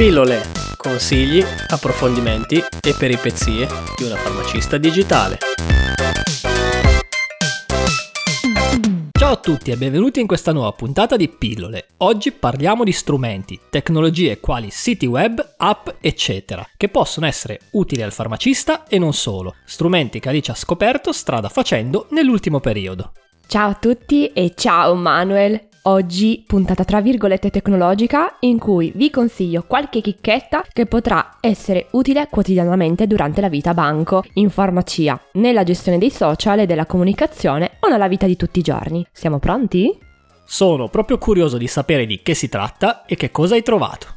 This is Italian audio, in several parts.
Pillole, consigli, approfondimenti e peripezie di una farmacista digitale. Ciao a tutti e benvenuti in questa nuova puntata di Pillole. Oggi parliamo di strumenti, tecnologie quali siti web, app, eccetera, che possono essere utili al farmacista e non solo. Strumenti che Alice ha scoperto strada facendo nell'ultimo periodo. Ciao a tutti e ciao Manuel! Oggi puntata tra virgolette tecnologica in cui vi consiglio qualche chicchetta che potrà essere utile quotidianamente durante la vita a banco, in farmacia, nella gestione dei social e della comunicazione o nella vita di tutti i giorni. Siamo pronti? Sono proprio curioso di sapere di che si tratta e che cosa hai trovato.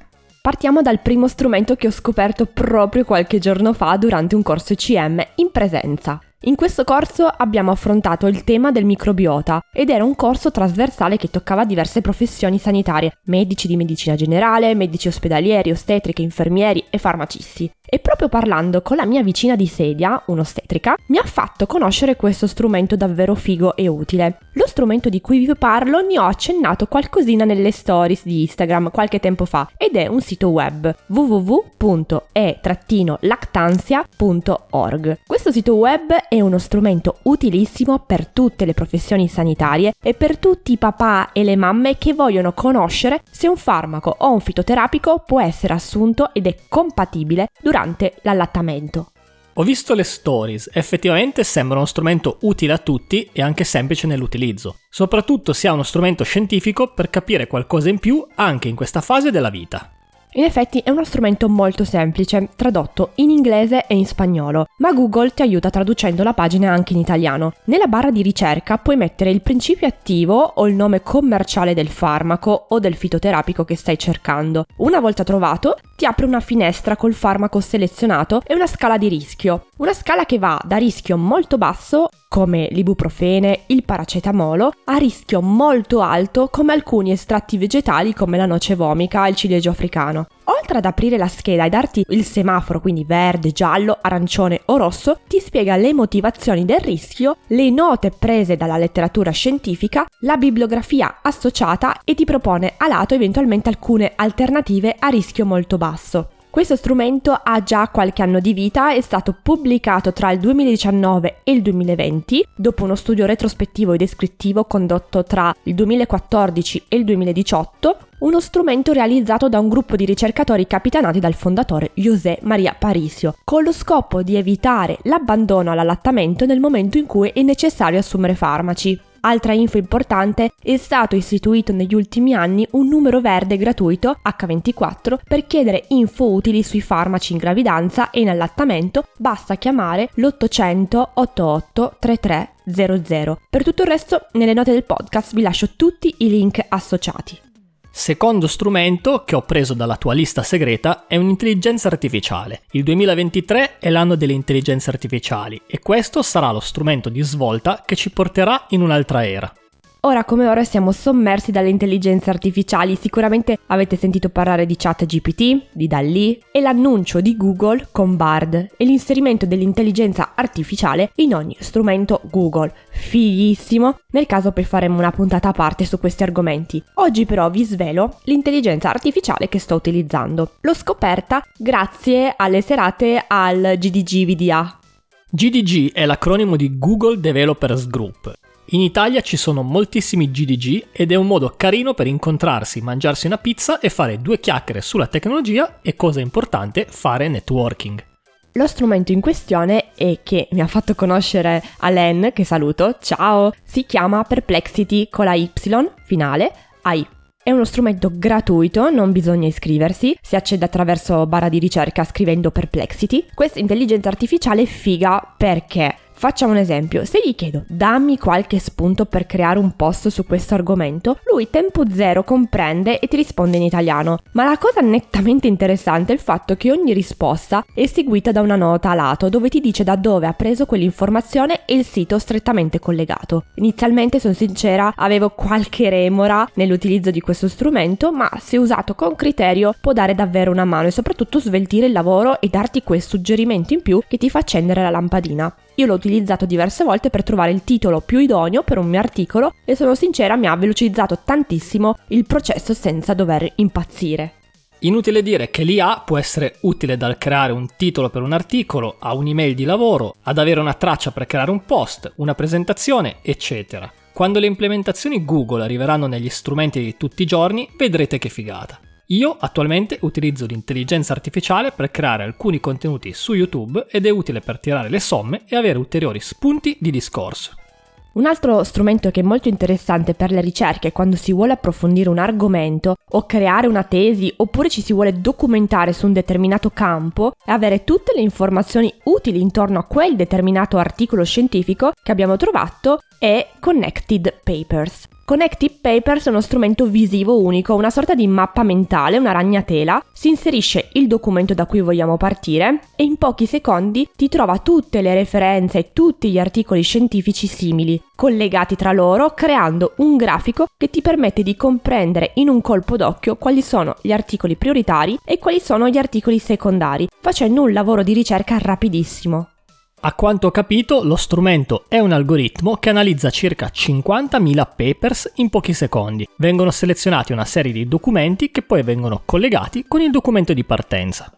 Partiamo dal primo strumento che ho scoperto proprio qualche giorno fa durante un corso ICM in presenza. In questo corso abbiamo affrontato il tema del microbiota ed era un corso trasversale che toccava diverse professioni sanitarie, medici di medicina generale, medici ospedalieri, ostetriche, infermieri e farmacisti. E proprio parlando con la mia vicina di sedia, un'ostetrica, mi ha fatto conoscere questo strumento davvero figo e utile. Lo strumento di cui vi parlo ne ho accennato qualcosina nelle stories di Instagram qualche tempo fa ed è un sito web www.e-lactanzia.org. Questo sito web è uno strumento utilissimo per tutte le professioni sanitarie e per tutti i papà e le mamme che vogliono conoscere se un farmaco o un fitoterapico può essere assunto ed è compatibile durante durante l'allattamento. Ho visto le stories, effettivamente sembra uno strumento utile a tutti e anche semplice nell'utilizzo, soprattutto se ha uno strumento scientifico per capire qualcosa in più anche in questa fase della vita. In effetti è uno strumento molto semplice, tradotto in inglese e in spagnolo, ma Google ti aiuta traducendo la pagina anche in italiano. Nella barra di ricerca puoi mettere il principio attivo o il nome commerciale del farmaco o del fitoterapico che stai cercando. Una volta trovato, ti apre una finestra col farmaco selezionato e una scala di rischio. Una scala che va da rischio molto basso, come l'ibuprofene, il paracetamolo, a rischio molto alto, come alcuni estratti vegetali come la noce vomica e il ciliegio africano. Oltre ad aprire la scheda e darti il semaforo, quindi verde, giallo, arancione o rosso, ti spiega le motivazioni del rischio, le note prese dalla letteratura scientifica, la bibliografia associata e ti propone a lato eventualmente alcune alternative a rischio molto basso. Questo strumento ha già qualche anno di vita, è stato pubblicato tra il 2019 e il 2020, dopo uno studio retrospettivo e descrittivo condotto tra il 2014 e il 2018, uno strumento realizzato da un gruppo di ricercatori capitanati dal fondatore José Maria Parisio, con lo scopo di evitare l'abbandono all'allattamento nel momento in cui è necessario assumere farmaci. Altra info importante, è stato istituito negli ultimi anni un numero verde gratuito H24 per chiedere info utili sui farmaci in gravidanza e in allattamento, basta chiamare l'800 88 3300. Per tutto il resto, nelle note del podcast vi lascio tutti i link associati. Secondo strumento che ho preso dalla tua lista segreta è un'intelligenza artificiale. Il 2023 è l'anno delle intelligenze artificiali e questo sarà lo strumento di svolta che ci porterà in un'altra era. Ora come ora siamo sommersi dalle intelligenze artificiali, sicuramente avete sentito parlare di chat GPT, di DALI e l'annuncio di Google con Bard e l'inserimento dell'intelligenza artificiale in ogni strumento Google. Fighissimo! Nel caso poi faremo una puntata a parte su questi argomenti. Oggi però vi svelo l'intelligenza artificiale che sto utilizzando. L'ho scoperta grazie alle serate al GDG VDA, GDG è l'acronimo di Google Developers Group in Italia ci sono moltissimi GDG ed è un modo carino per incontrarsi, mangiarsi una pizza e fare due chiacchiere sulla tecnologia e, cosa importante, fare networking. Lo strumento in questione e che mi ha fatto conoscere Alen, che saluto, ciao, si chiama Perplexity con la Y finale AI. È uno strumento gratuito, non bisogna iscriversi, si accede attraverso barra di ricerca scrivendo Perplexity. Questa intelligenza artificiale è figa perché Facciamo un esempio, se gli chiedo dammi qualche spunto per creare un post su questo argomento, lui tempo zero comprende e ti risponde in italiano. Ma la cosa nettamente interessante è il fatto che ogni risposta è seguita da una nota a lato dove ti dice da dove ha preso quell'informazione e il sito strettamente collegato. Inizialmente, sono sincera, avevo qualche remora nell'utilizzo di questo strumento, ma se usato con criterio può dare davvero una mano e soprattutto sveltire il lavoro e darti quel suggerimento in più che ti fa accendere la lampadina. Io l'ho utilizzato diverse volte per trovare il titolo più idoneo per un mio articolo e sono sincera mi ha velocizzato tantissimo il processo senza dover impazzire. Inutile dire che l'IA può essere utile dal creare un titolo per un articolo, a un'email di lavoro, ad avere una traccia per creare un post, una presentazione, eccetera. Quando le implementazioni Google arriveranno negli strumenti di tutti i giorni, vedrete che figata. Io attualmente utilizzo l'intelligenza artificiale per creare alcuni contenuti su YouTube ed è utile per tirare le somme e avere ulteriori spunti di discorso. Un altro strumento che è molto interessante per le ricerche quando si vuole approfondire un argomento o creare una tesi oppure ci si vuole documentare su un determinato campo è avere tutte le informazioni utili intorno a quel determinato articolo scientifico che abbiamo trovato è Connected Papers. Connected Papers è uno strumento visivo unico, una sorta di mappa mentale, una ragnatela. Si inserisce il documento da cui vogliamo partire e in pochi secondi ti trova tutte le referenze e tutti gli articoli scientifici simili, collegati tra loro, creando un grafico che ti permette di comprendere in un colpo d'occhio quali sono gli articoli prioritari e quali sono gli articoli secondari, facendo un lavoro di ricerca rapidissimo. A quanto ho capito, lo strumento è un algoritmo che analizza circa 50.000 papers in pochi secondi. Vengono selezionati una serie di documenti che poi vengono collegati con il documento di partenza.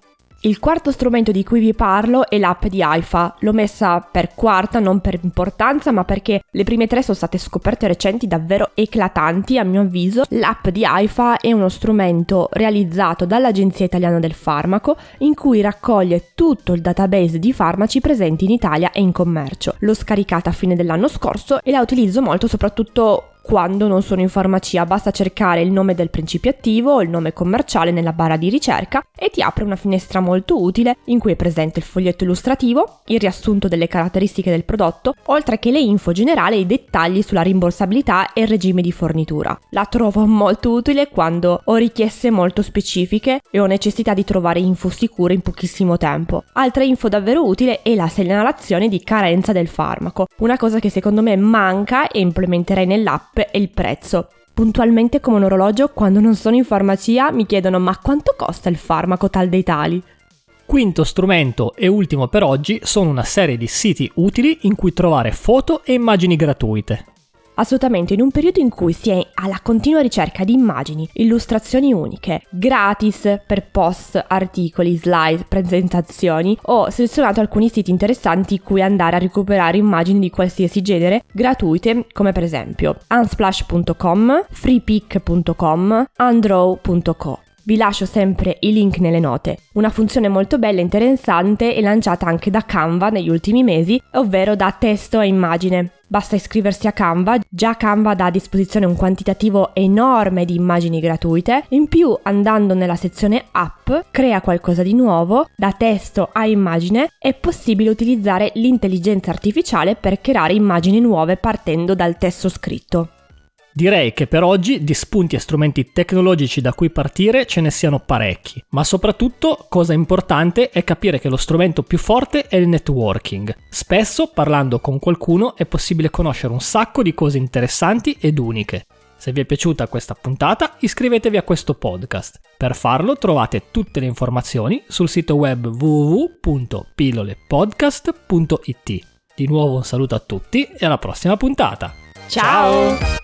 Il quarto strumento di cui vi parlo è l'app di AIFA. L'ho messa per quarta non per importanza, ma perché le prime tre sono state scoperte recenti davvero eclatanti a mio avviso. L'app di AIFA è uno strumento realizzato dall'Agenzia Italiana del Farmaco in cui raccoglie tutto il database di farmaci presenti in Italia e in commercio. L'ho scaricata a fine dell'anno scorso e la utilizzo molto soprattutto quando non sono in farmacia basta cercare il nome del principio attivo o il nome commerciale nella barra di ricerca e ti apre una finestra molto utile in cui è presente il foglietto illustrativo, il riassunto delle caratteristiche del prodotto, oltre che le info generali e i dettagli sulla rimborsabilità e il regime di fornitura. La trovo molto utile quando ho richieste molto specifiche e ho necessità di trovare info sicure in pochissimo tempo. Altra info davvero utile è la segnalazione di carenza del farmaco, una cosa che secondo me manca e implementerei nell'app e il prezzo. Puntualmente come un orologio, quando non sono in farmacia mi chiedono ma quanto costa il farmaco tal dei tali? Quinto strumento e ultimo per oggi sono una serie di siti utili in cui trovare foto e immagini gratuite. Assolutamente, in un periodo in cui si è alla continua ricerca di immagini, illustrazioni uniche, gratis per post, articoli, slide, presentazioni, ho selezionato alcuni siti interessanti cui andare a recuperare immagini di qualsiasi genere gratuite, come per esempio unsplash.com, freepic.com, undraw.co. Vi lascio sempre i link nelle note. Una funzione molto bella e interessante è lanciata anche da Canva negli ultimi mesi, ovvero da testo a immagine. Basta iscriversi a Canva, già Canva dà a disposizione un quantitativo enorme di immagini gratuite, in più andando nella sezione app crea qualcosa di nuovo, da testo a immagine è possibile utilizzare l'intelligenza artificiale per creare immagini nuove partendo dal testo scritto. Direi che per oggi di spunti e strumenti tecnologici da cui partire ce ne siano parecchi, ma soprattutto, cosa importante, è capire che lo strumento più forte è il networking. Spesso, parlando con qualcuno, è possibile conoscere un sacco di cose interessanti ed uniche. Se vi è piaciuta questa puntata, iscrivetevi a questo podcast. Per farlo trovate tutte le informazioni sul sito web www.pillolepodcast.it. Di nuovo un saluto a tutti e alla prossima puntata. Ciao! Ciao.